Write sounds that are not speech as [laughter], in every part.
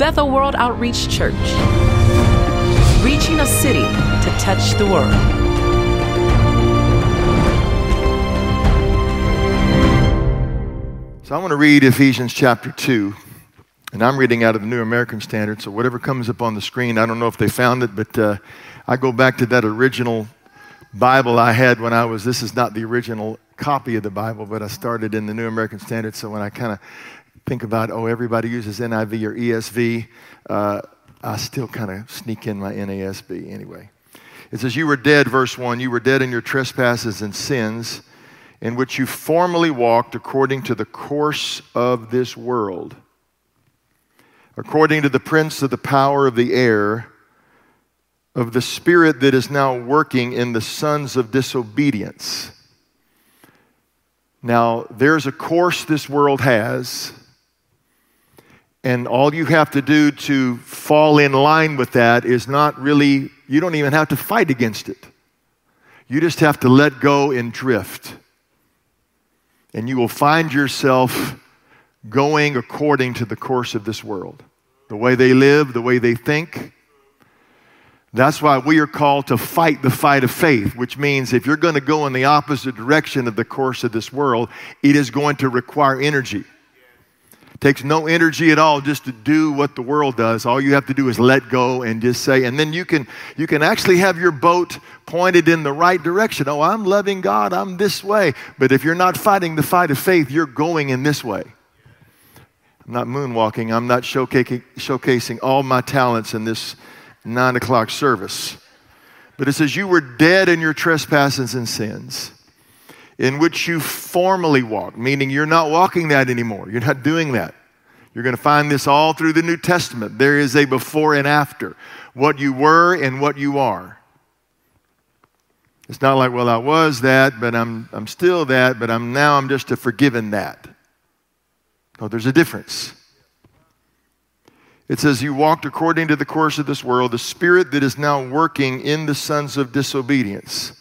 Bethel World Outreach Church, reaching a city to touch the world. So I want to read Ephesians chapter 2. And I'm reading out of the New American Standard, so whatever comes up on the screen, I don't know if they found it, but uh, I go back to that original Bible I had when I was, this is not the original copy of the Bible, but I started in the New American Standard, so when I kind of think about, oh, everybody uses NIV or ESV, uh, I still kind of sneak in my NASB anyway. It says, You were dead, verse 1, you were dead in your trespasses and sins, in which you formerly walked according to the course of this world according to the prince of the power of the air, of the spirit that is now working in the sons of disobedience. Now, there's a course this world has, and all you have to do to fall in line with that is not really, you don't even have to fight against it. You just have to let go and drift. And you will find yourself going according to the course of this world the way they live, the way they think. That's why we are called to fight the fight of faith, which means if you're going to go in the opposite direction of the course of this world, it is going to require energy. It takes no energy at all just to do what the world does. All you have to do is let go and just say, and then you can you can actually have your boat pointed in the right direction. Oh, I'm loving God, I'm this way. But if you're not fighting the fight of faith, you're going in this way. I'm not moonwalking. I'm not showcasing, showcasing all my talents in this nine o'clock service. But it says, You were dead in your trespasses and sins, in which you formerly walked, meaning you're not walking that anymore. You're not doing that. You're going to find this all through the New Testament. There is a before and after, what you were and what you are. It's not like, well, I was that, but I'm, I'm still that, but I'm now I'm just a forgiven that. No, there's a difference. It says, You walked according to the course of this world, the spirit that is now working in the sons of disobedience.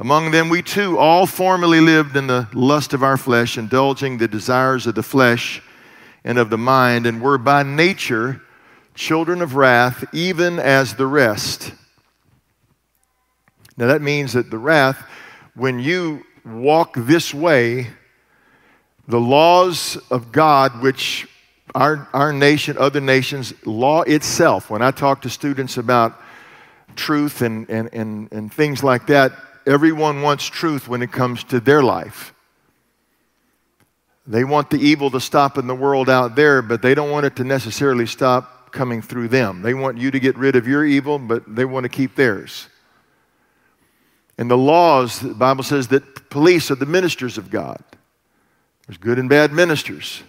Among them, we too all formerly lived in the lust of our flesh, indulging the desires of the flesh and of the mind, and were by nature children of wrath, even as the rest. Now, that means that the wrath, when you walk this way, the laws of God, which our, our nation, other nations, law itself, when I talk to students about truth and, and, and, and things like that, everyone wants truth when it comes to their life. They want the evil to stop in the world out there, but they don't want it to necessarily stop coming through them. They want you to get rid of your evil, but they want to keep theirs. And the laws, the Bible says that police are the ministers of God. There's good and bad ministers,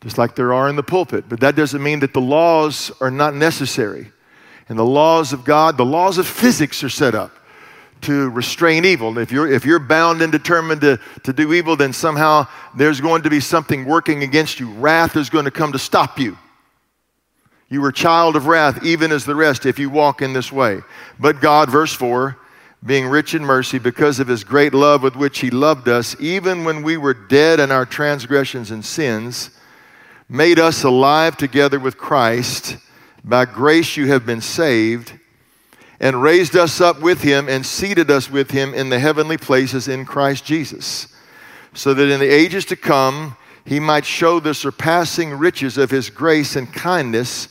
just like there are in the pulpit. But that doesn't mean that the laws are not necessary. And the laws of God, the laws of physics are set up to restrain evil. If you're, if you're bound and determined to, to do evil, then somehow there's going to be something working against you. Wrath is going to come to stop you. You were child of wrath, even as the rest, if you walk in this way. But God, verse 4, being rich in mercy because of his great love with which he loved us, even when we were dead in our transgressions and sins, made us alive together with Christ. By grace you have been saved, and raised us up with him and seated us with him in the heavenly places in Christ Jesus, so that in the ages to come he might show the surpassing riches of his grace and kindness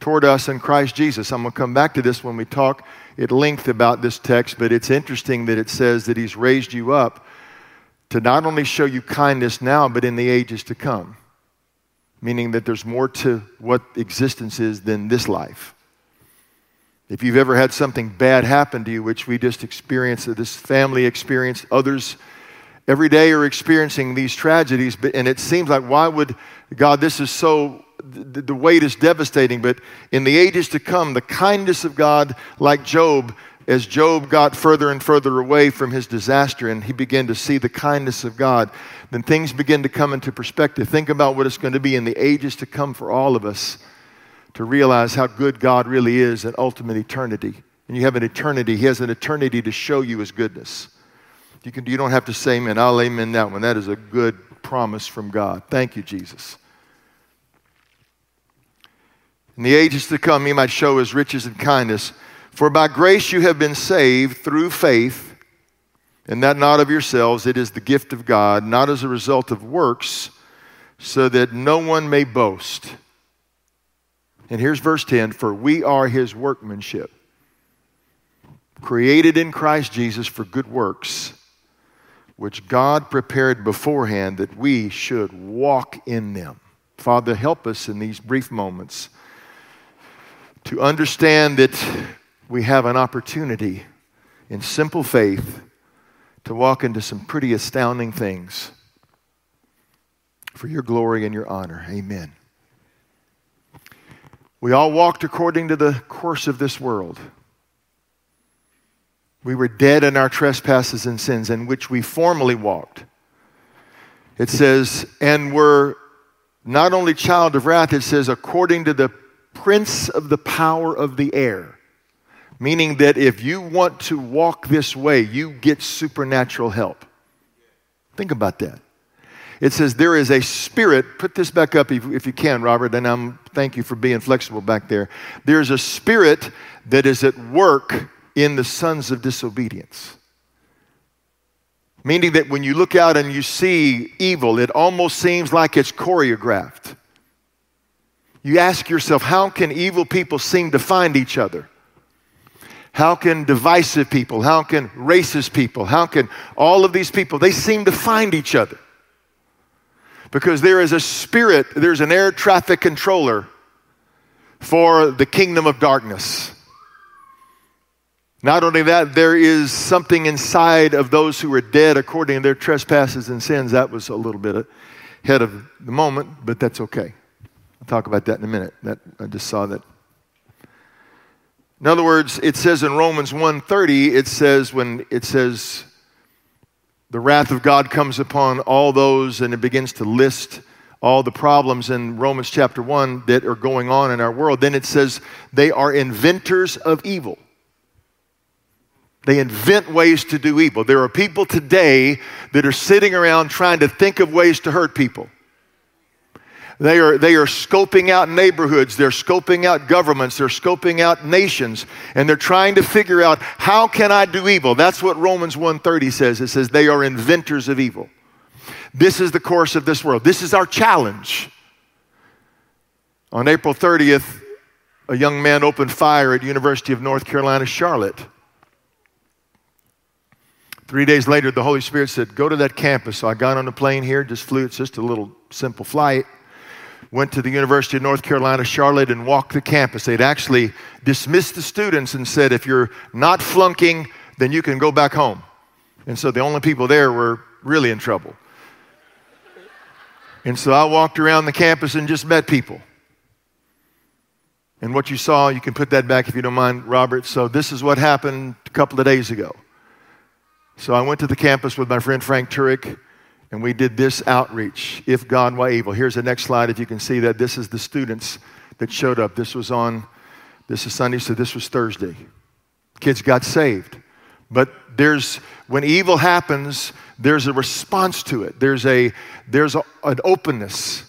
toward us in Christ Jesus. I'm going to come back to this when we talk at length about this text, but it's interesting that it says that He's raised you up to not only show you kindness now, but in the ages to come. Meaning that there's more to what existence is than this life. If you've ever had something bad happen to you, which we just experienced, this family experienced, others every day are experiencing these tragedies, and it seems like, why would God, this is so the weight is devastating, but in the ages to come, the kindness of God, like Job, as Job got further and further away from his disaster and he began to see the kindness of God, then things begin to come into perspective. Think about what it's going to be in the ages to come for all of us to realize how good God really is in ultimate eternity. And you have an eternity, He has an eternity to show you His goodness. You, can, you don't have to say amen. I'll amen that one. That is a good promise from God. Thank you, Jesus. in the ages to come he might show his riches and kindness. For by grace you have been saved through faith, and that not of yourselves, it is the gift of God, not as a result of works, so that no one may boast. And here's verse 10 For we are his workmanship, created in Christ Jesus for good works, which God prepared beforehand that we should walk in them. Father, help us in these brief moments to understand that we have an opportunity in simple faith to walk into some pretty astounding things for your glory and your honor. Amen. We all walked according to the course of this world. We were dead in our trespasses and sins in which we formerly walked. It says, and were not only child of wrath, it says, according to the prince of the power of the air. Meaning that if you want to walk this way, you get supernatural help. Think about that. It says there is a spirit. Put this back up if, if you can, Robert, and I'm thank you for being flexible back there. There's a spirit that is at work in the sons of disobedience. Meaning that when you look out and you see evil, it almost seems like it's choreographed. You ask yourself, how can evil people seem to find each other? How can divisive people, how can racist people, how can all of these people, they seem to find each other? Because there is a spirit, there's an air traffic controller for the kingdom of darkness. Not only that, there is something inside of those who are dead according to their trespasses and sins. That was a little bit ahead of the moment, but that's okay. I'll talk about that in a minute. That, I just saw that. In other words, it says in Romans 1:30, it says when it says the wrath of God comes upon all those, and it begins to list all the problems in Romans chapter 1 that are going on in our world. Then it says they are inventors of evil. They invent ways to do evil. There are people today that are sitting around trying to think of ways to hurt people. They are, they are scoping out neighborhoods, they're scoping out governments, they're scoping out nations, and they're trying to figure out how can I do evil? That's what Romans 1:30 says. It says they are inventors of evil. This is the course of this world. This is our challenge. On April 30th, a young man opened fire at University of North Carolina, Charlotte. Three days later, the Holy Spirit said, Go to that campus. So I got on a plane here, just flew. It's just a little simple flight went to the University of North Carolina, Charlotte, and walked the campus. They'd actually dismissed the students and said, if you're not flunking, then you can go back home. And so the only people there were really in trouble. And so I walked around the campus and just met people. And what you saw, you can put that back if you don't mind, Robert. So this is what happened a couple of days ago. So I went to the campus with my friend Frank Turek and we did this outreach, if God were Evil. Here's the next slide, if you can see that. This is the students that showed up. This was on, this is Sunday, so this was Thursday. Kids got saved. But there's, when evil happens, there's a response to it. There's, a, there's a, an openness.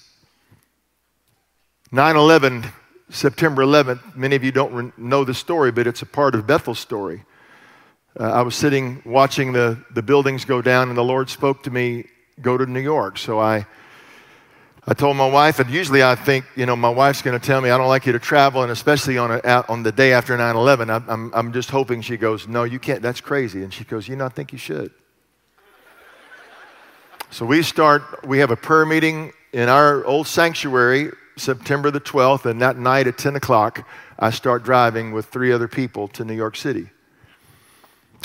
9 11, September 11th, many of you don't re- know the story, but it's a part of Bethel's story. Uh, I was sitting watching the, the buildings go down, and the Lord spoke to me go to New York. So I, I told my wife, and usually I think, you know, my wife's going to tell me I don't like you to travel, and especially on, a, on the day after 9 11, I'm, I'm, I'm just hoping she goes, No, you can't, that's crazy. And she goes, You know, I think you should. So we start, we have a prayer meeting in our old sanctuary, September the 12th, and that night at 10 o'clock, I start driving with three other people to New York City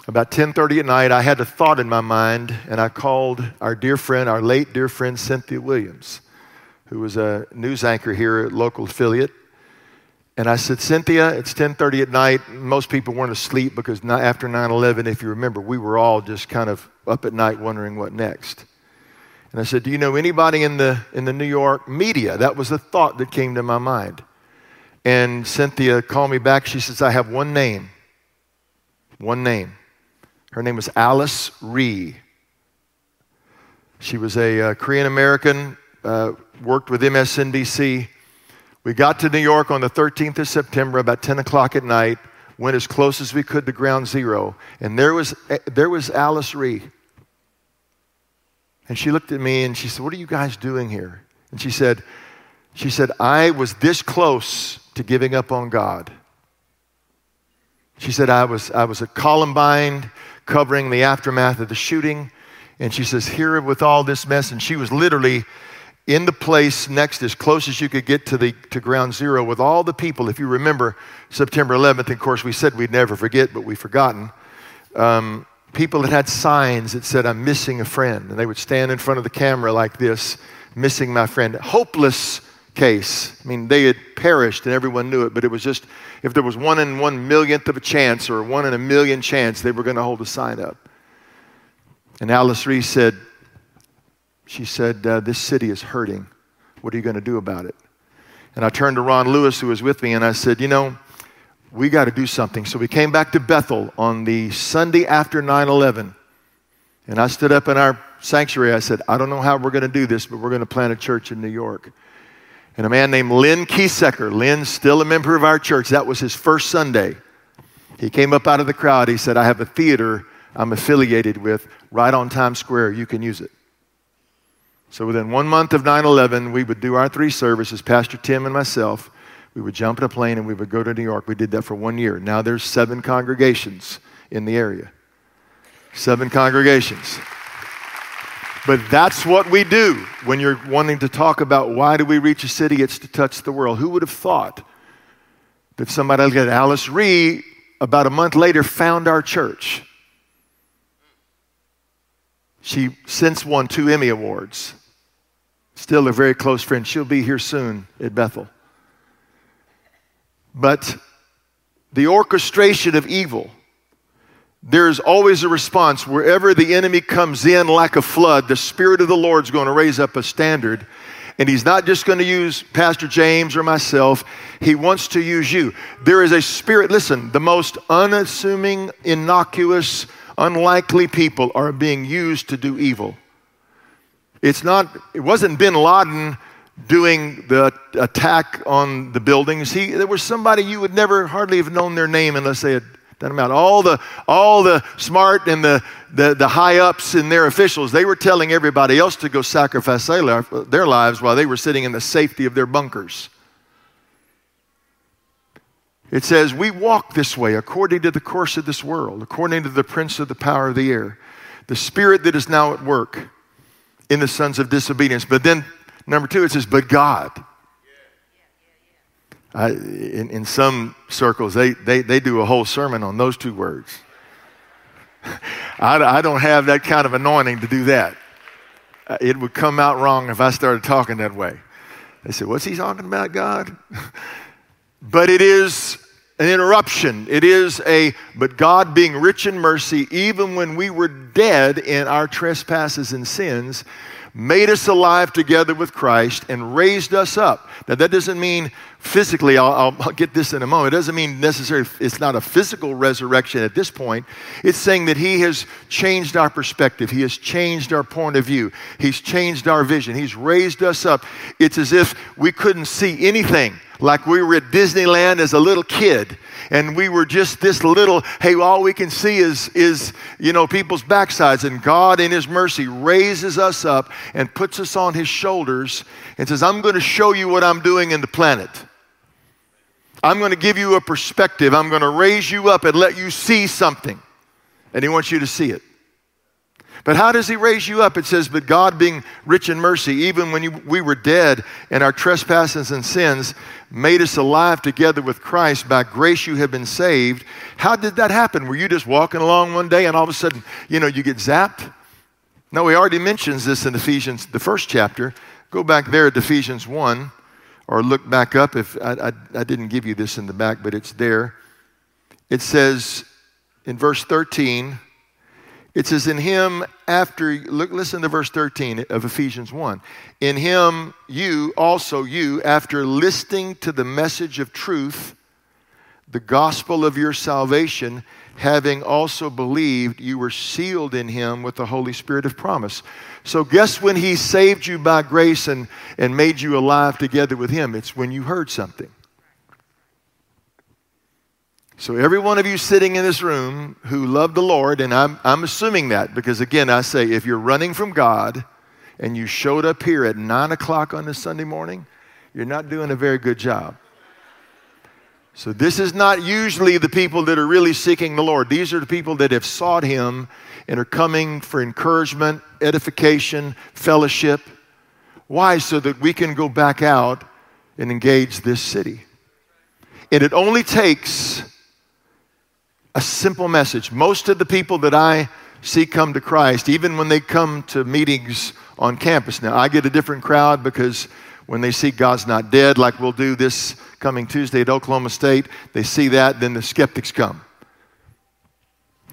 about 10:30 at night, I had a thought in my mind, and I called our dear friend, our late dear friend Cynthia Williams, who was a news anchor here at local affiliate. And I said, Cynthia, it's 10:30 at night. Most people weren't asleep because after 9/11, if you remember, we were all just kind of up at night wondering what next. And I said, Do you know anybody in the in the New York media? That was the thought that came to my mind. And Cynthia called me back. She says, I have one name. One name. Her name was Alice Ree. She was a uh, Korean American, uh, worked with MSNBC, We got to New York on the 13th of September, about 10 o'clock at night, went as close as we could to ground zero, and there was, there was Alice Ree. And she looked at me and she said, What are you guys doing here? And she said, she said, I was this close to giving up on God. She said, I was, I was at Columbine covering the aftermath of the shooting. And she says, Here with all this mess. And she was literally in the place next, as close as you could get to, the, to ground zero, with all the people. If you remember September 11th, of course, we said we'd never forget, but we've forgotten. Um, people that had signs that said, I'm missing a friend. And they would stand in front of the camera like this, missing my friend. Hopeless case. I mean, they had perished and everyone knew it, but it was just, if there was one in one millionth of a chance or one in a million chance, they were going to hold a sign up. And Alice Ree said, she said, uh, This city is hurting. What are you going to do about it? And I turned to Ron Lewis, who was with me, and I said, You know, we got to do something. So we came back to Bethel on the Sunday after 9 11. And I stood up in our sanctuary. I said, I don't know how we're going to do this, but we're going to plant a church in New York. And a man named Lynn Kiesecker, Lynn's still a member of our church, that was his first Sunday. He came up out of the crowd. He said, I have a theater I'm affiliated with right on Times Square. You can use it. So within one month of 9 11, we would do our three services, Pastor Tim and myself. We would jump in a plane and we would go to New York. We did that for one year. Now there's seven congregations in the area. Seven congregations. But that's what we do when you're wanting to talk about why do we reach a city? It's to touch the world. Who would have thought that somebody like Alice Ree, about a month later, found our church? She since won two Emmy Awards. Still a very close friend. She'll be here soon at Bethel. But the orchestration of evil there's always a response. Wherever the enemy comes in like a flood, the Spirit of the Lord's going to raise up a standard. And he's not just going to use Pastor James or myself, he wants to use you. There is a spirit, listen, the most unassuming, innocuous, unlikely people are being used to do evil. It's not, it wasn't bin Laden doing the attack on the buildings. He, there was somebody you would never hardly have known their name unless they had doesn't matter. All the, all the smart and the, the, the high ups and their officials, they were telling everybody else to go sacrifice their lives while they were sitting in the safety of their bunkers. It says, We walk this way according to the course of this world, according to the prince of the power of the air, the spirit that is now at work in the sons of disobedience. But then, number two, it says, But God. I, in, in some circles, they, they, they do a whole sermon on those two words. [laughs] I, I don't have that kind of anointing to do that. Uh, it would come out wrong if I started talking that way. They said, What's he talking about, God? [laughs] but it is an interruption. It is a, but God being rich in mercy, even when we were dead in our trespasses and sins, made us alive together with Christ and raised us up. Now, that doesn't mean physically, I'll, I'll, get this in a moment. It doesn't mean necessarily it's not a physical resurrection at this point. It's saying that He has changed our perspective, He has changed our point of view, He's changed our vision, He's raised us up. It's as if we couldn't see anything like we were at Disneyland as a little kid and we were just this little hey all we can see is is you know people's backsides and God in his mercy raises us up and puts us on his shoulders and says I'm going to show you what I'm doing in the planet. I'm going to give you a perspective. I'm going to raise you up and let you see something. And he wants you to see it but how does he raise you up? It says, But God, being rich in mercy, even when you, we were dead in our trespasses and sins, made us alive together with Christ. By grace you have been saved. How did that happen? Were you just walking along one day and all of a sudden, you know, you get zapped? No, he already mentions this in Ephesians, the first chapter. Go back there to Ephesians 1, or look back up if I, I, I didn't give you this in the back, but it's there. It says in verse 13, it says, In him, after, look, listen to verse 13 of Ephesians 1. In him, you, also you, after listening to the message of truth, the gospel of your salvation, having also believed, you were sealed in him with the Holy Spirit of promise. So, guess when he saved you by grace and, and made you alive together with him? It's when you heard something. So, every one of you sitting in this room who love the Lord, and I'm, I'm assuming that because, again, I say if you're running from God and you showed up here at 9 o'clock on this Sunday morning, you're not doing a very good job. So, this is not usually the people that are really seeking the Lord. These are the people that have sought Him and are coming for encouragement, edification, fellowship. Why? So that we can go back out and engage this city. And it only takes a simple message. Most of the people that I see come to Christ, even when they come to meetings on campus, now I get a different crowd because when they see God's not dead, like we'll do this coming Tuesday at Oklahoma State, they see that, then the skeptics come.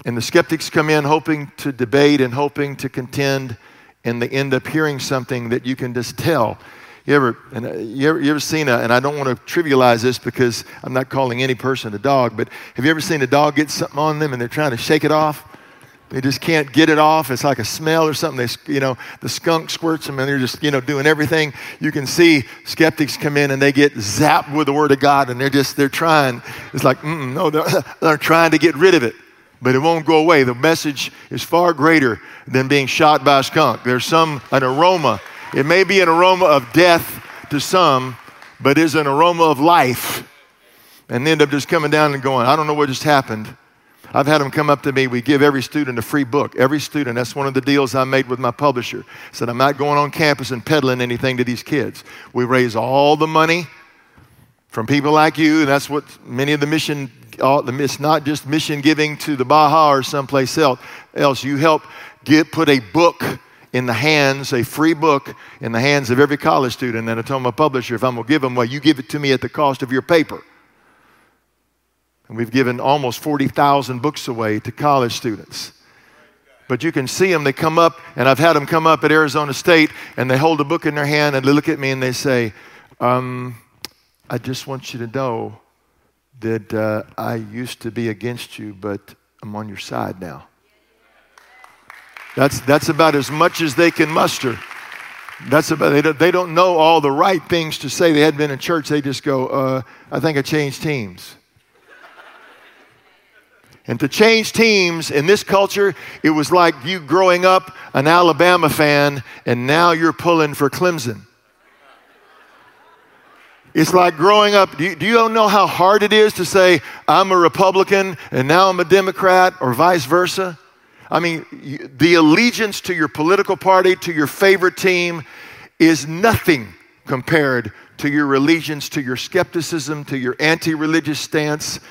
And the skeptics come in hoping to debate and hoping to contend, and they end up hearing something that you can just tell you ever, and uh, you ever, you ever seen a, and I don't want to trivialize this because I'm not calling any person a dog, but have you ever seen a dog get something on them and they're trying to shake it off? They just can't get it off. It's like a smell or something. They, you know, the skunk squirts them and they're just, you know, doing everything. You can see skeptics come in and they get zapped with the word of God and they're just, they're trying. It's like, no, they're, [laughs] they're trying to get rid of it, but it won't go away. The message is far greater than being shot by a skunk. There's some, an aroma it may be an aroma of death to some, but is an aroma of life. And end up just coming down and going, I don't know what just happened. I've had them come up to me. We give every student a free book. Every student, that's one of the deals I made with my publisher. Said, I'm not going on campus and peddling anything to these kids. We raise all the money from people like you, and that's what many of the mission, all, it's not just mission giving to the Baja or someplace else. You help get, put a book in the hands, a free book in the hands of every college student. And I told my publisher, if I'm going to give them, well, you give it to me at the cost of your paper. And we've given almost 40,000 books away to college students. But you can see them, they come up, and I've had them come up at Arizona State, and they hold a book in their hand, and they look at me and they say, um, I just want you to know that uh, I used to be against you, but I'm on your side now. That's, that's about as much as they can muster. That's about, they don't, they don't know all the right things to say. They hadn't been in church. They just go, uh, I think I changed teams. And to change teams in this culture, it was like you growing up an Alabama fan and now you're pulling for Clemson. It's like growing up. Do you, do you know how hard it is to say, I'm a Republican and now I'm a Democrat or vice versa? I mean, the allegiance to your political party, to your favorite team, is nothing compared to your allegiance to your skepticism, to your anti religious stance.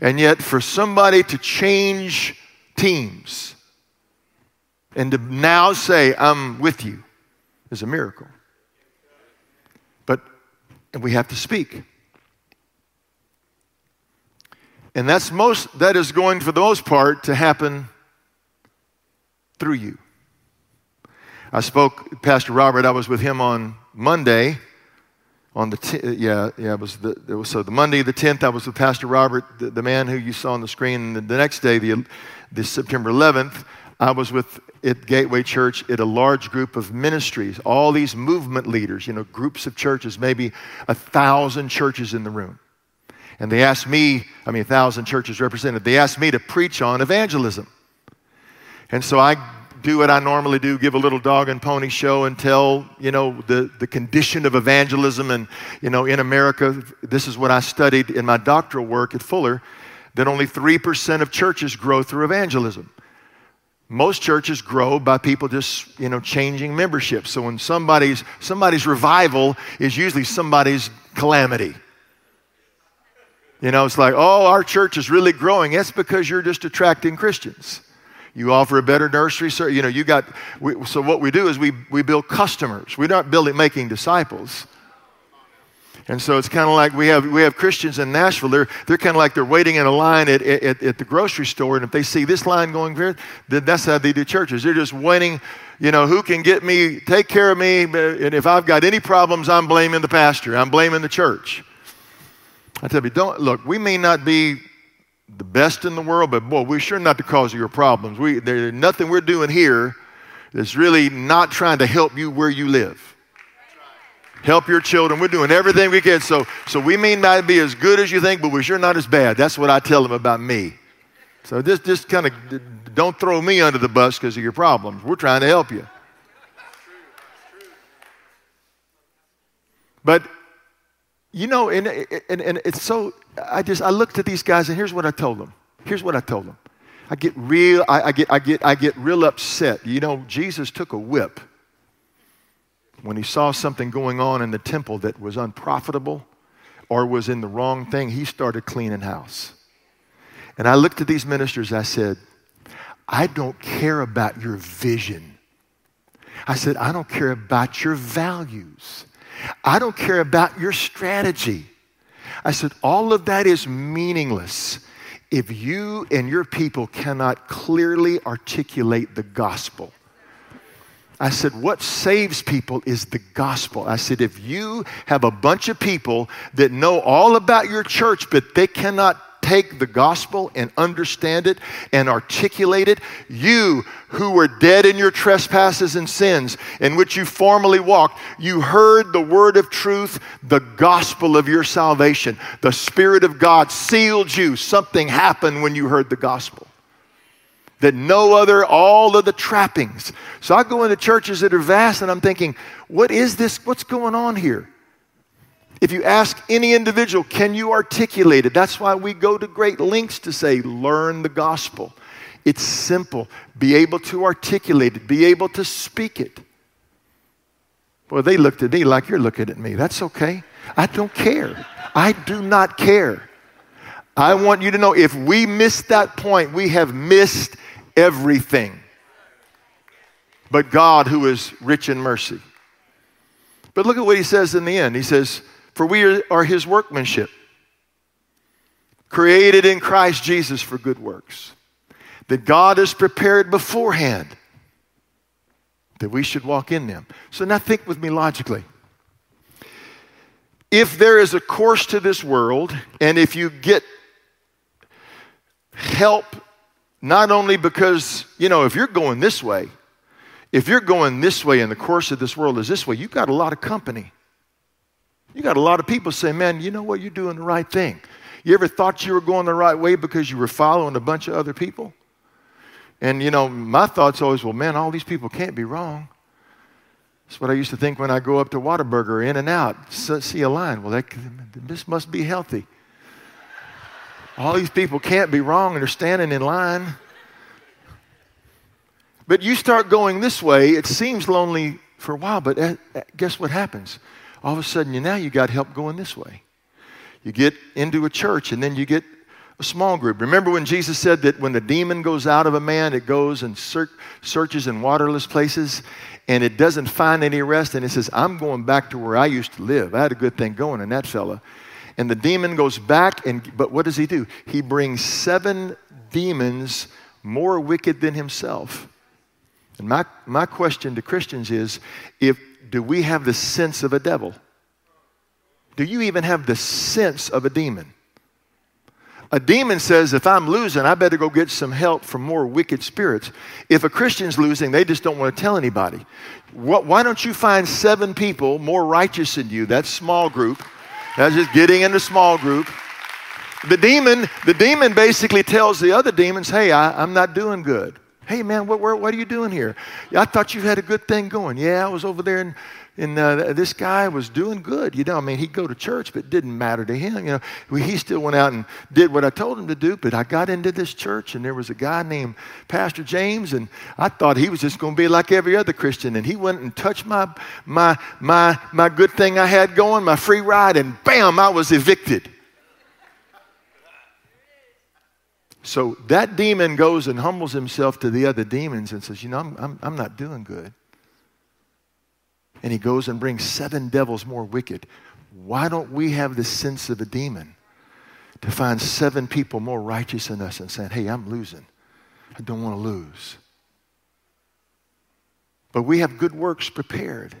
And yet, for somebody to change teams and to now say, I'm with you, is a miracle. But and we have to speak. And that's most that is going for the most part to happen through you. I spoke, Pastor Robert, I was with him on Monday. On the t- uh, yeah, yeah, it was the it was, so the Monday the tenth. I was with Pastor Robert, the, the, man who you saw on the screen. The, the next day, the the September eleventh, I was with at Gateway Church at a large group of ministries. All these movement leaders, you know, groups of churches, maybe a thousand churches in the room. And they asked me, I mean, a thousand churches represented. They asked me to preach on evangelism. And so I do what I normally do, give a little dog and pony show and tell, you know, the, the condition of evangelism. And, you know, in America, this is what I studied in my doctoral work at Fuller, that only 3% of churches grow through evangelism. Most churches grow by people just, you know, changing membership. So when somebody's, somebody's revival is usually somebody's calamity. You know, it's like, oh, our church is really growing. It's because you're just attracting Christians. You offer a better nursery, sir. You know, you got, we, so what we do is we, we build customers. We're not building, making disciples. And so it's kind of like we have, we have Christians in Nashville. They're, they're kind of like they're waiting in a line at, at, at the grocery store. And if they see this line going here, then that's how they do churches. They're just waiting, you know, who can get me, take care of me. Uh, and if I've got any problems, I'm blaming the pastor. I'm blaming the church. I tell you, don't look, we may not be the best in the world, but boy, we're sure not the cause of your problems. We, there's nothing we're doing here that's really not trying to help you where you live. Help your children. We're doing everything we can. So, so we may not be as good as you think, but we're sure not as bad. That's what I tell them about me. So just, just kind of don't throw me under the bus because of your problems. We're trying to help you. But you know, and, and, and it's so, I just, I looked at these guys and here's what I told them. Here's what I told them. I get real, I, I, get, I, get, I get real upset. You know, Jesus took a whip when he saw something going on in the temple that was unprofitable or was in the wrong thing, he started cleaning house. And I looked at these ministers, I said, I don't care about your vision. I said, I don't care about your values. I don't care about your strategy. I said, all of that is meaningless if you and your people cannot clearly articulate the gospel. I said, what saves people is the gospel. I said, if you have a bunch of people that know all about your church, but they cannot take the gospel and understand it and articulate it, you who were dead in your trespasses and sins in which you formerly walked, you heard the word of truth, the gospel of your salvation. The Spirit of God sealed you. Something happened when you heard the gospel. That no other, all of the trappings. So I go into churches that are vast and I'm thinking, what is this? What's going on here? If you ask any individual, can you articulate it? That's why we go to great lengths to say, learn the gospel. It's simple. Be able to articulate it, be able to speak it. Well, they looked at me like you're looking at me. That's okay. I don't care. I do not care. I want you to know if we miss that point, we have missed everything. But God, who is rich in mercy. But look at what he says in the end. He says, for we are his workmanship, created in Christ Jesus for good works, that God has prepared beforehand that we should walk in them. So now think with me logically. If there is a course to this world, and if you get help, not only because, you know, if you're going this way, if you're going this way and the course of this world is this way, you've got a lot of company. You got a lot of people saying, man, you know what? You're doing the right thing. You ever thought you were going the right way because you were following a bunch of other people? And, you know, my thoughts always, well, man, all these people can't be wrong. That's what I used to think when I go up to Whataburger, In-N-Out, see a line. Well, that, this must be healthy. All these people can't be wrong and they're standing in line. But you start going this way, it seems lonely for a while, but uh, uh, guess what happens? All of a sudden you now you got help going this way. You get into a church and then you get a small group. Remember when Jesus said that when the demon goes out of a man, it goes and ser- searches in waterless places and it doesn't find any rest. And it says, I'm going back to where I used to live. I had a good thing going in that fella. And the demon goes back, and but what does he do? He brings seven demons more wicked than himself. And my, my question to Christians is if do we have the sense of a devil? Do you even have the sense of a demon? A demon says, if I'm losing, I better go get some help from more wicked spirits. If a Christian's losing, they just don't want to tell anybody. Why don't you find seven people more righteous than you? That's small group. That's just getting in a small group. The demon, the demon basically tells the other demons, hey, I, I'm not doing good. Hey, man, what, what, what, are you doing here? I thought you had a good thing going. Yeah, I was over there, and, and uh, this guy was doing good. You know, I mean, he'd go to church, but it didn't matter to him. You know, he still went out and did what I told him to do. But I got into this church, and there was a guy named Pastor James, and I thought he was just going to be like every other Christian. And he went and touched my, my, my, my good thing I had going, my free ride, and bam, I was evicted. So that demon goes and humbles himself to the other demons and says, You know, I'm, I'm, I'm not doing good. And he goes and brings seven devils more wicked. Why don't we have the sense of a demon to find seven people more righteous than us and saying, Hey, I'm losing. I don't want to lose. But we have good works prepared.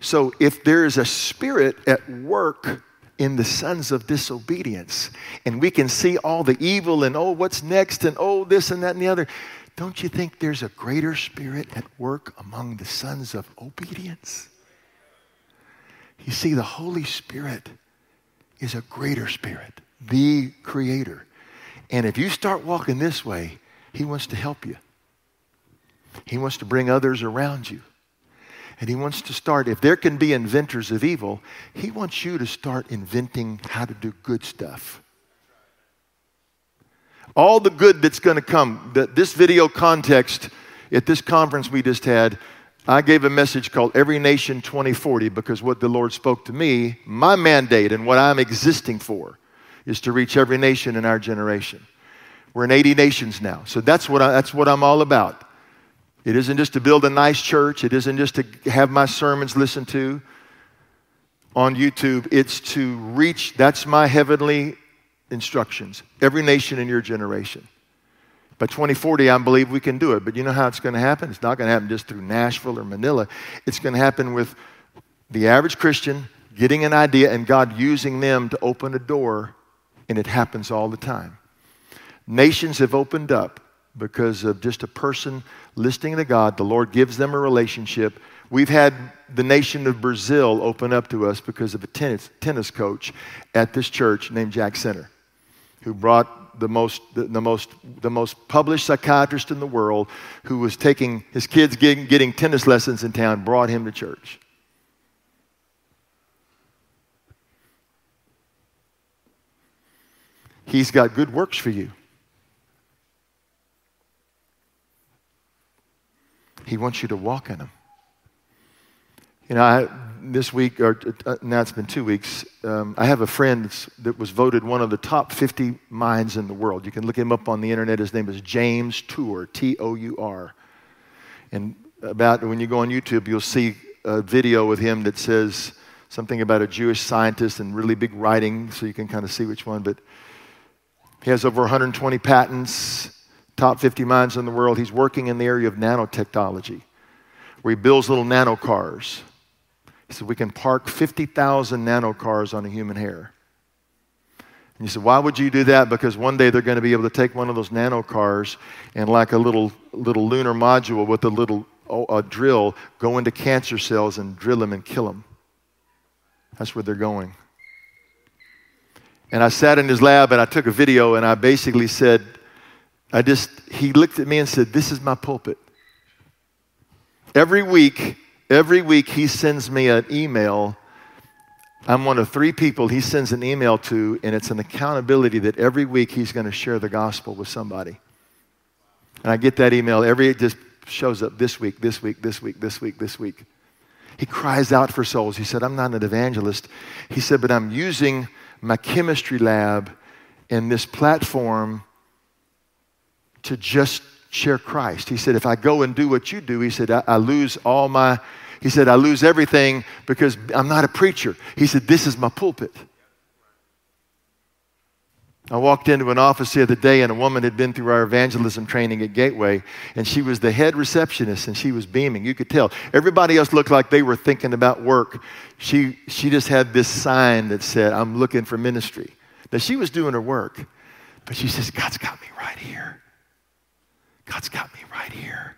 So if there is a spirit at work in the sons of disobedience. And we can see all the evil and oh, what's next and oh, this and that and the other. Don't you think there's a greater spirit at work among the sons of obedience? You see, the Holy Spirit is a greater spirit, the creator. And if you start walking this way, He wants to help you. He wants to bring others around you. And He wants to start, if there can be inventors of evil, He wants you to start inventing how to do good stuff. All the good that's going to come, that this video context at this conference we just had, I gave a message called Every Nation 2040 because what the Lord spoke to me, my mandate and what I'm existing for, is to reach every nation in our generation. We're in 80 nations now, so that's what, I, that's what I'm all about. It isn't just to build a nice church, it isn't just to have my sermons listened to on YouTube, it's to reach, that's my heavenly instructions, every nation in your generation. By 2040, I believe we can do it. But you know how it's going to happen? It's not going to happen just through Nashville or Manila. It's going to happen with the average Christian getting an idea and God using them to open a door, and it happens all the time. Nations have opened up because of just a person listening to God. The Lord gives them a relationship. We've had the nation of Brazil open up to us because of a tennis, tennis coach at this church named Jack Center, who brought the most, the, the, most, the most published psychiatrist in the world who was taking his kids getting, getting tennis lessons in town, brought him to church. He's got good works for you. He wants you to walk in them. You know, I, this week, or uh, now it's been two weeks, um, I have a friend that was voted one of the top 50 minds in the world. You can look him up on the internet. His name is James Tour, T O U R. And about when you go on YouTube, you'll see a video with him that says something about a Jewish scientist and really big writing, so you can kind of see which one. But he has over 120 patents, top 50 minds in the world. He's working in the area of nanotechnology, where he builds little nano cars he said, We can park 50,000 nano cars on a human hair. And you said, Why would you do that? Because one day they're going to be able to take one of those nano cars and, like a little, little lunar module with a little oh, a drill, go into cancer cells and drill them and kill them. That's where they're going. And I sat in his lab and I took a video and I basically said, I just, he looked at me and said, This is my pulpit. Every week, Every week he sends me an email. I'm one of three people he sends an email to, and it's an accountability that every week he's going to share the gospel with somebody. And I get that email every, it just shows up this week, this week, this week, this week, this week. He cries out for souls. He said, I'm not an evangelist. He said, but I'm using my chemistry lab and this platform to just share Christ. He said, if I go and do what you do, he said, I, I lose all my, he said, I lose everything because I'm not a preacher. He said, this is my pulpit. I walked into an office the other day, and a woman had been through our evangelism training at Gateway, and she was the head receptionist, and she was beaming. You could tell. Everybody else looked like they were thinking about work. She, she just had this sign that said, I'm looking for ministry. Now, she was doing her work, but she says, God's got me right here. God's got me right here.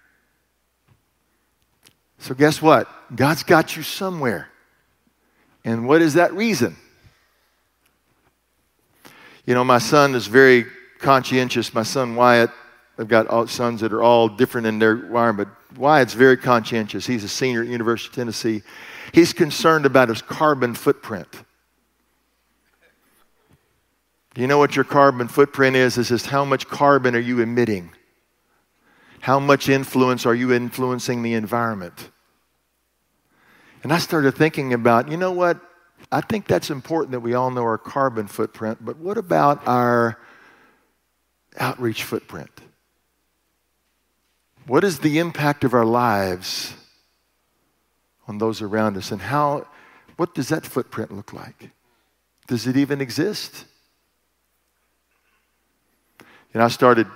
So, guess what? God's got you somewhere. And what is that reason? You know, my son is very conscientious. My son Wyatt, I've got all sons that are all different in their but Wyatt's very conscientious. He's a senior at University of Tennessee. He's concerned about his carbon footprint. Do you know what your carbon footprint is? It's just how much carbon are you emitting? How much influence are you influencing the environment? And I started thinking about, you know what? I think that's important that we all know our carbon footprint, but what about our outreach footprint? What is the impact of our lives on those around us? And how, what does that footprint look like? Does it even exist? And I started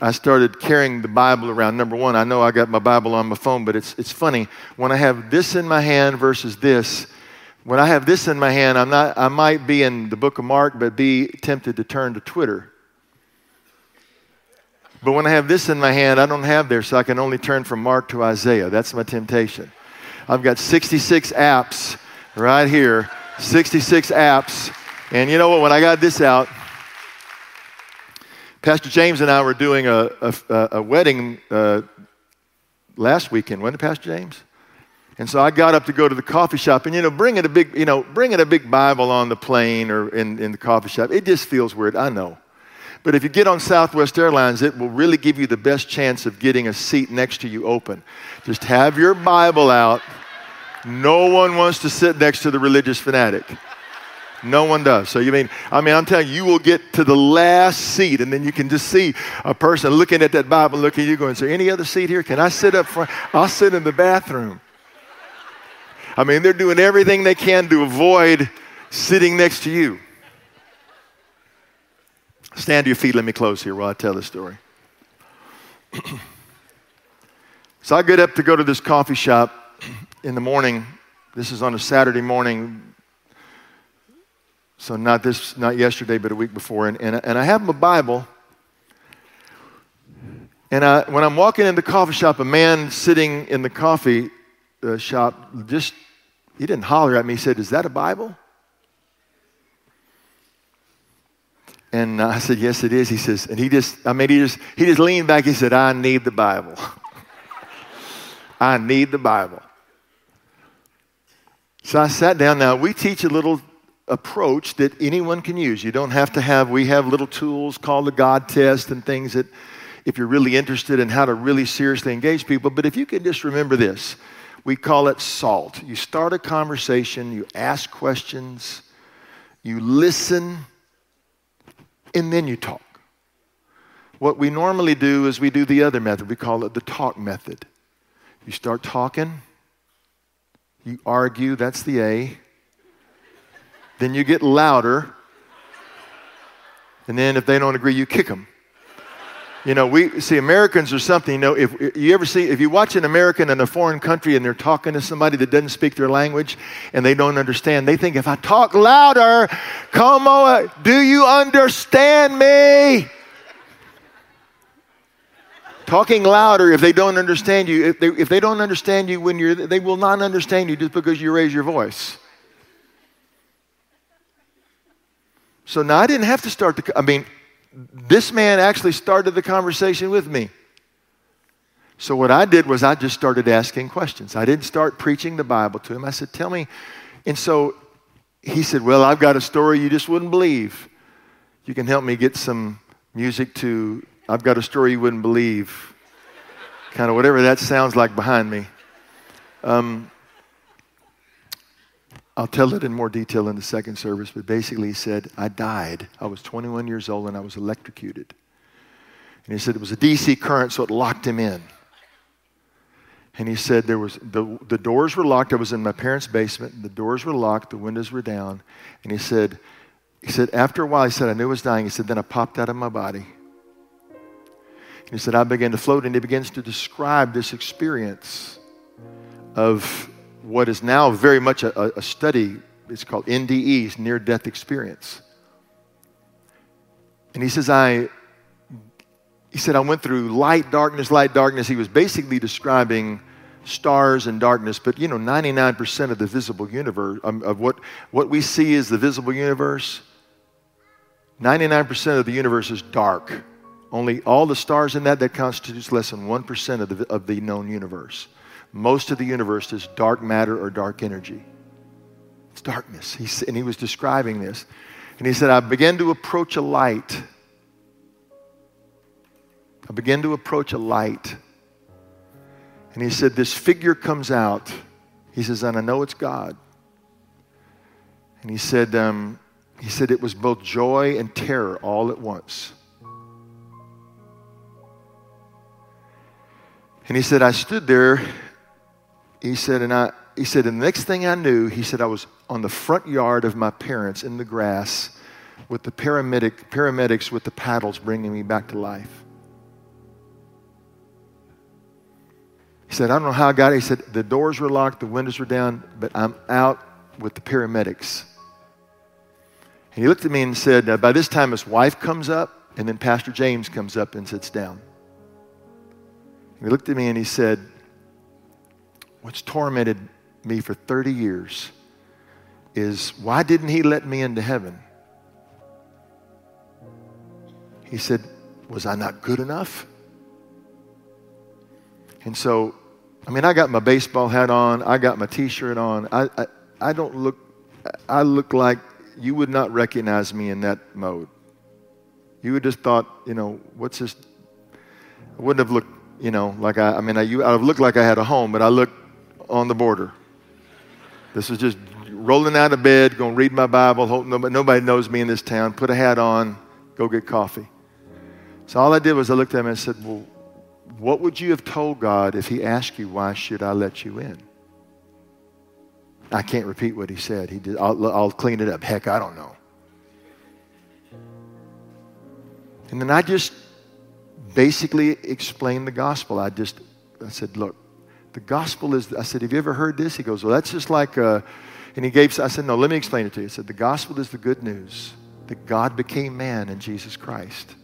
I started carrying the Bible around. Number one, I know I got my Bible on my phone, but it's, it's funny. When I have this in my hand versus this, when I have this in my hand, I'm not, I might be in the book of Mark, but be tempted to turn to Twitter. But when I have this in my hand, I don't have there, so I can only turn from Mark to Isaiah. That's my temptation. I've got 66 apps right here, 66 apps. And you know what? When I got this out, Pastor James and I were doing a, a, a wedding uh, last weekend, wasn't it, Pastor James? And so I got up to go to the coffee shop, and you know, bringing a big, you know, bringing a big Bible on the plane or in, in the coffee shop, it just feels weird. I know. But if you get on Southwest Airlines, it will really give you the best chance of getting a seat next to you open. Just have your Bible out. No one wants to sit next to the religious fanatic. No one does. So you mean, I mean, I'm telling you, you will get to the last seat, and then you can just see a person looking at that Bible, looking at you, going, "Is there any other seat here? Can I sit up front? I'll sit in the bathroom." I mean, they're doing everything they can to avoid sitting next to you. Stand to your feet. Let me close here while I tell the story. [clears throat] so I get up to go to this coffee shop in the morning. This is on a Saturday morning. So not this, not yesterday, but a week before. And, and, and I have my Bible. And I, when I'm walking in the coffee shop, a man sitting in the coffee uh, shop just, he didn't holler at me. He said, Is that a Bible? And I said, Yes, it is. He says, and he just, I mean, he just, he just leaned back. He said, I need the Bible. [laughs] I need the Bible. So I sat down. Now, we teach a little approach that anyone can use. You don't have to have, we have little tools called the God test and things that, if you're really interested in how to really seriously engage people. But if you can just remember this, we call it SALT. You start a conversation, you ask questions, you listen and then you talk. What we normally do is we do the other method. We call it the talk method. You start talking, you argue, that's the A. Then you get louder. And then if they don't agree, you kick them. You know, we see Americans or something. You know, if you ever see, if you watch an American in a foreign country and they're talking to somebody that doesn't speak their language and they don't understand, they think if I talk louder, come on, do you understand me? Talking louder if they don't understand you, if they, if they don't understand you when you're, they will not understand you just because you raise your voice. So now I didn't have to start the, I mean, this man actually started the conversation with me. So what I did was I just started asking questions. I didn't start preaching the Bible to him. I said, Tell me. And so he said, Well, I've got a story you just wouldn't believe. You can help me get some music to I've got a story you wouldn't believe. kind of whatever that sounds like behind me. Um, I'll tell it in more detail in the second service, but basically he said, I died. I was 21 years old and I was electrocuted. And he said it was a DC current, so it locked him in. And he said there was the, the doors were locked. I was in my parents' basement. The doors were locked, the windows were down. And he said, he said, after a while, he said, I knew I was dying. He said, then I popped out of my body. And he said, I began to float, and he begins to describe this experience of what is now very much a, a study. It's called NDEs, near death experience. And he says, I, he said, I went through light, darkness, light, darkness. He was basically describing stars and darkness, but you know, 99% of the visible universe, um, of what, what we see is the visible universe, 99% of the universe is dark. Only all the stars in that, that constitutes less than 1% of the, of the known universe. Most of the universe is dark matter or dark energy. It's darkness. He's, and he was describing this. And he said, I began to approach a light. I began to approach a light. And he said, This figure comes out. He says, and I know it's God. And he said, um, he said it was both joy and terror all at once. And he said, I stood there he said, and I, he said, and the next thing I knew, he said, I was on the front yard of my parents in the grass with the paramedic, paramedics with the paddles bringing me back to life. He said, I don't know how I got it. He said, the doors were locked, the windows were down, but I'm out with the paramedics. And he looked at me and said, By this time, his wife comes up, and then Pastor James comes up and sits down. And he looked at me and he said, What's tormented me for 30 years is why didn't he let me into heaven? He said, Was I not good enough? And so, I mean, I got my baseball hat on, I got my t shirt on. I, I, I don't look, I look like you would not recognize me in that mode. You would just thought, you know, what's this? I wouldn't have looked, you know, like I, I mean, I, you, I would have looked like I had a home, but I looked on the border. This is just rolling out of bed, going to read my Bible, nobody, nobody knows me in this town, put a hat on, go get coffee. So all I did was I looked at him and said, Well, what would you have told God if He asked you, Why should I let you in? I can't repeat what he said. He did, I'll, I'll clean it up. Heck, I don't know. And then I just basically explained the gospel. I just, I said, look, the gospel is, I said, have you ever heard this? He goes, well, that's just like, uh, and he gave, I said, no, let me explain it to you. I said, the gospel is the good news that God became man in Jesus Christ.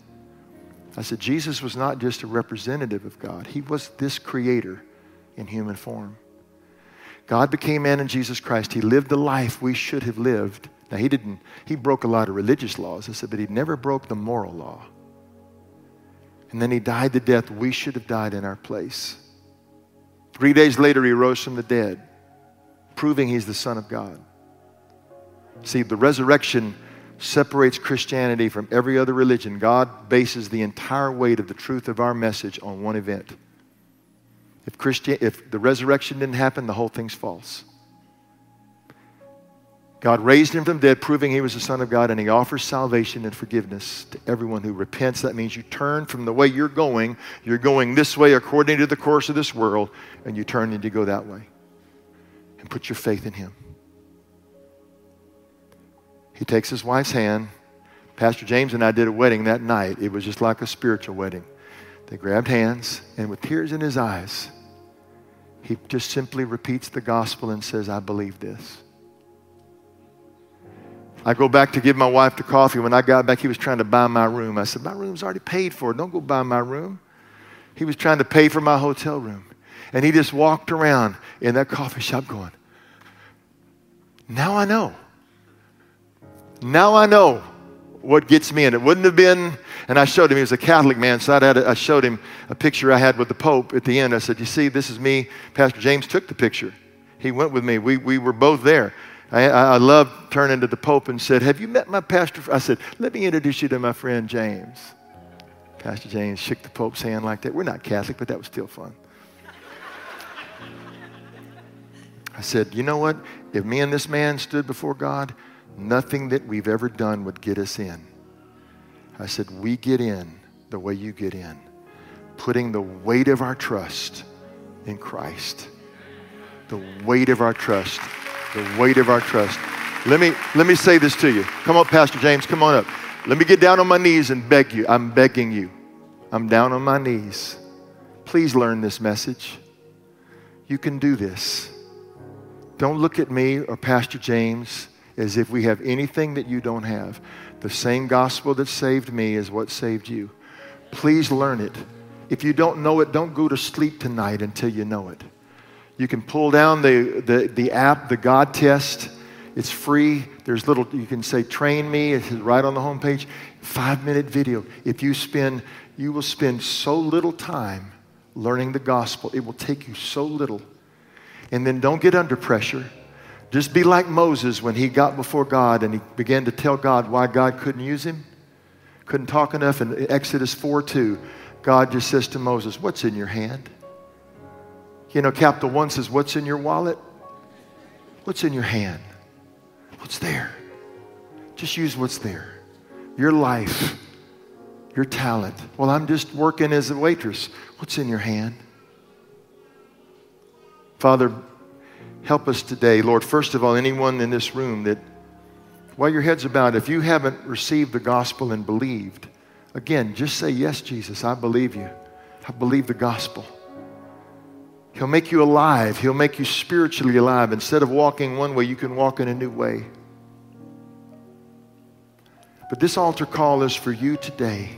I said, Jesus was not just a representative of God, he was this creator in human form. God became man in Jesus Christ. He lived the life we should have lived. Now, he didn't, he broke a lot of religious laws, I said, but he never broke the moral law. And then he died the death we should have died in our place. Three days later, he rose from the dead, proving he's the Son of God. See, the resurrection separates Christianity from every other religion. God bases the entire weight of the truth of our message on one event. If, Christian, if the resurrection didn't happen, the whole thing's false. God raised him from the dead, proving he was the Son of God, and he offers salvation and forgiveness to everyone who repents. That means you turn from the way you're going. You're going this way according to the course of this world, and you turn and you go that way. And put your faith in him. He takes his wife's hand. Pastor James and I did a wedding that night. It was just like a spiritual wedding. They grabbed hands, and with tears in his eyes, he just simply repeats the gospel and says, I believe this. I go back to give my wife the coffee. When I got back, he was trying to buy my room. I said, My room's already paid for. Don't go buy my room. He was trying to pay for my hotel room. And he just walked around in that coffee shop going, Now I know. Now I know what gets me in. It wouldn't have been, and I showed him, he was a Catholic man, so I, I showed him a picture I had with the Pope at the end. I said, You see, this is me. Pastor James took the picture. He went with me. We, we were both there. I, I loved turning to the Pope and said, Have you met my pastor? I said, Let me introduce you to my friend James. Pastor James shook the Pope's hand like that. We're not Catholic, but that was still fun. I said, You know what? If me and this man stood before God, nothing that we've ever done would get us in. I said, We get in the way you get in, putting the weight of our trust in Christ. The weight of our trust the weight of our trust. Let me, let me say this to you. Come on, Pastor James, come on up. Let me get down on my knees and beg you. I'm begging you. I'm down on my knees. Please learn this message. You can do this. Don't look at me or Pastor James as if we have anything that you don't have. The same gospel that saved me is what saved you. Please learn it. If you don't know it, don't go to sleep tonight until you know it. You can pull down the, the, the app, the God test. It's free. There's little, you can say, train me. It's right on the homepage. Five minute video. If you spend, you will spend so little time learning the gospel. It will take you so little. And then don't get under pressure. Just be like Moses when he got before God and he began to tell God why God couldn't use him. Couldn't talk enough. In Exodus 4 2, God just says to Moses, What's in your hand? You know, Capital One says, What's in your wallet? What's in your hand? What's there? Just use what's there. Your life, your talent. Well, I'm just working as a waitress. What's in your hand? Father, help us today. Lord, first of all, anyone in this room that, while your head's about, if you haven't received the gospel and believed, again, just say, Yes, Jesus, I believe you. I believe the gospel. He'll make you alive. He'll make you spiritually alive. Instead of walking one way, you can walk in a new way. But this altar call is for you today.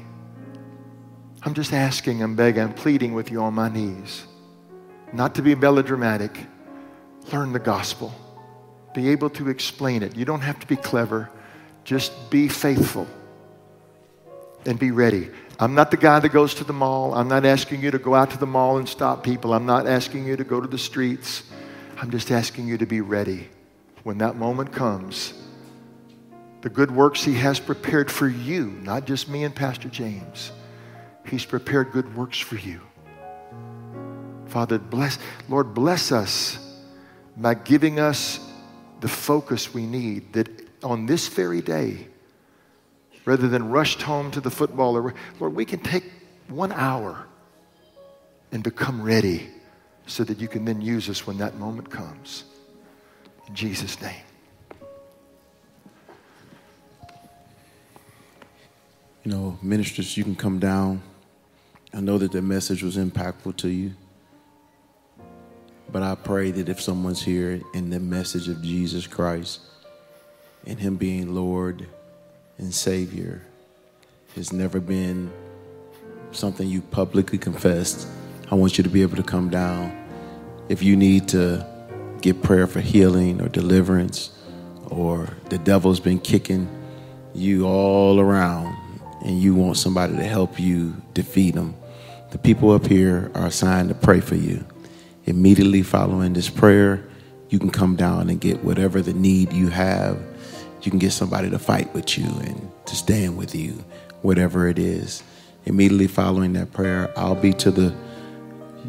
I'm just asking, I'm begging, I'm pleading with you on my knees. Not to be melodramatic. Learn the gospel. Be able to explain it. You don't have to be clever. Just be faithful and be ready. I'm not the guy that goes to the mall. I'm not asking you to go out to the mall and stop people. I'm not asking you to go to the streets. I'm just asking you to be ready when that moment comes. The good works He has prepared for you, not just me and Pastor James. He's prepared good works for you. Father, bless, Lord, bless us by giving us the focus we need that on this very day, rather than rushed home to the football, or, Lord, we can take one hour and become ready so that you can then use us when that moment comes. In Jesus' name. You know, ministers, you can come down. I know that the message was impactful to you. But I pray that if someone's here and the message of Jesus Christ and Him being Lord and Savior has never been something you publicly confessed, I want you to be able to come down. If you need to get prayer for healing or deliverance, or the devil's been kicking you all around and you want somebody to help you defeat them, the people up here are assigned to pray for you. Immediately following this prayer, you can come down and get whatever the need you have. You can get somebody to fight with you and to stand with you, whatever it is. Immediately following that prayer, I'll be to the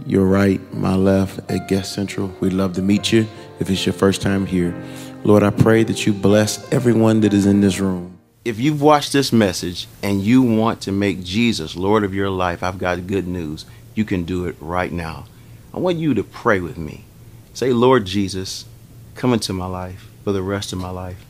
your right, my left at Guest Central. We'd love to meet you if it's your first time here. Lord, I pray that you bless everyone that is in this room. If you've watched this message and you want to make Jesus Lord of your life, I've got good news. You can do it right now. I want you to pray with me. Say, Lord Jesus, come into my life for the rest of my life.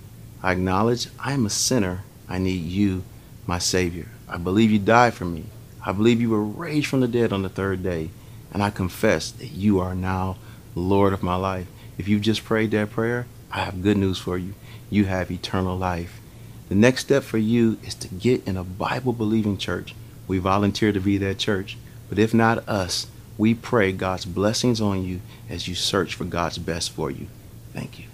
I acknowledge I am a sinner. I need you, my Savior. I believe you died for me. I believe you were raised from the dead on the third day and I confess that you are now Lord of my life. If you've just prayed that prayer, I have good news for you. You have eternal life. The next step for you is to get in a Bible believing church. We volunteer to be that church. But if not us, we pray God's blessings on you as you search for God's best for you. Thank you.